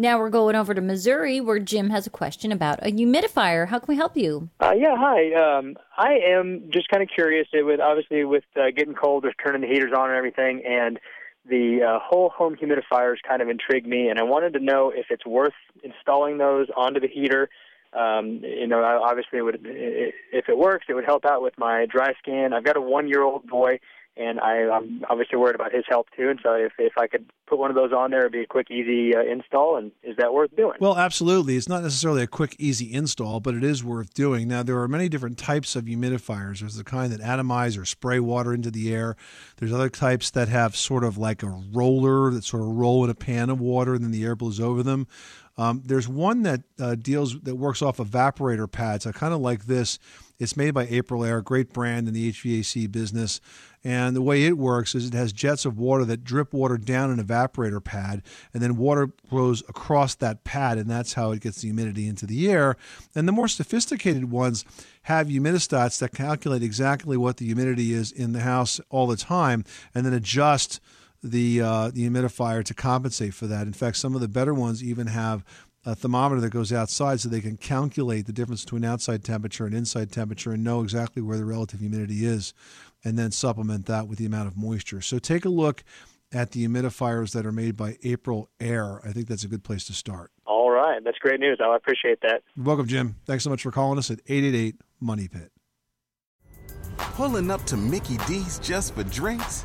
Now we're going over to Missouri where Jim has a question about a humidifier. How can we help you? Uh, yeah, hi. Um, I am just kind of curious. It with obviously with uh, getting cold, with turning the heaters on and everything, and the uh, whole home humidifiers kind of intrigued me, and I wanted to know if it's worth installing those onto the heater. Um, you know, obviously, it would if it works, it would help out with my dry skin. I've got a one-year-old boy, and I, I'm obviously worried about his health too. And so, if if I could put one of those on there, it'd be a quick, easy uh, install. And is that worth doing? Well, absolutely. It's not necessarily a quick, easy install, but it is worth doing. Now, there are many different types of humidifiers. There's the kind that atomize or spray water into the air. There's other types that have sort of like a roller that sort of roll in a pan of water, and then the air blows over them. Um, there's one that uh, deals that works off evaporator pads. I kind of like this. It's made by Aprilaire, a great brand in the HVAC business. And the way it works is it has jets of water that drip water down an evaporator pad, and then water flows across that pad, and that's how it gets the humidity into the air. And the more sophisticated ones have humidistats that calculate exactly what the humidity is in the house all the time, and then adjust the uh, the humidifier to compensate for that. In fact, some of the better ones even have a thermometer that goes outside so they can calculate the difference between outside temperature and inside temperature and know exactly where the relative humidity is and then supplement that with the amount of moisture. So take a look at the humidifiers that are made by April Air. I think that's a good place to start. All right. That's great news. I appreciate that. You're welcome, Jim. Thanks so much for calling us at 888 Money Pit. Pulling up to Mickey D's just for drinks?